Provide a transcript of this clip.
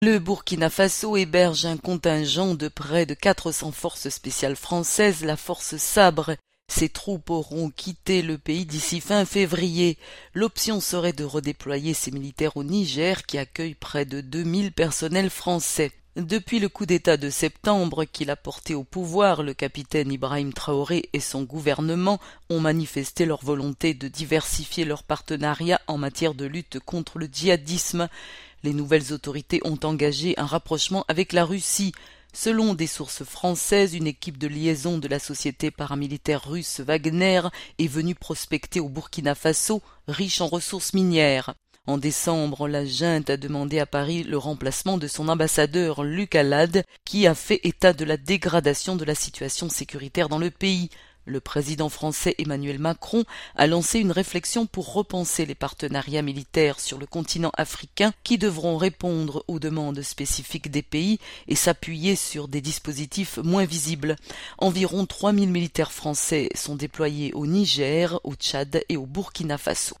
Le Burkina Faso héberge un contingent de près de 400 forces spéciales françaises, la force Sabre. Ces troupes auront quitté le pays d'ici fin février. L'option serait de redéployer ces militaires au Niger qui accueille près de 2000 personnels français. Depuis le coup d'État de septembre qu'il a porté au pouvoir, le capitaine Ibrahim Traoré et son gouvernement ont manifesté leur volonté de diversifier leur partenariat en matière de lutte contre le djihadisme. Les nouvelles autorités ont engagé un rapprochement avec la Russie. Selon des sources françaises, une équipe de liaison de la société paramilitaire russe Wagner est venue prospecter au Burkina Faso, riche en ressources minières. En décembre, la junte a demandé à Paris le remplacement de son ambassadeur Luc Alad, qui a fait état de la dégradation de la situation sécuritaire dans le pays. Le président français Emmanuel Macron a lancé une réflexion pour repenser les partenariats militaires sur le continent africain qui devront répondre aux demandes spécifiques des pays et s'appuyer sur des dispositifs moins visibles. Environ 3000 militaires français sont déployés au Niger, au Tchad et au Burkina Faso.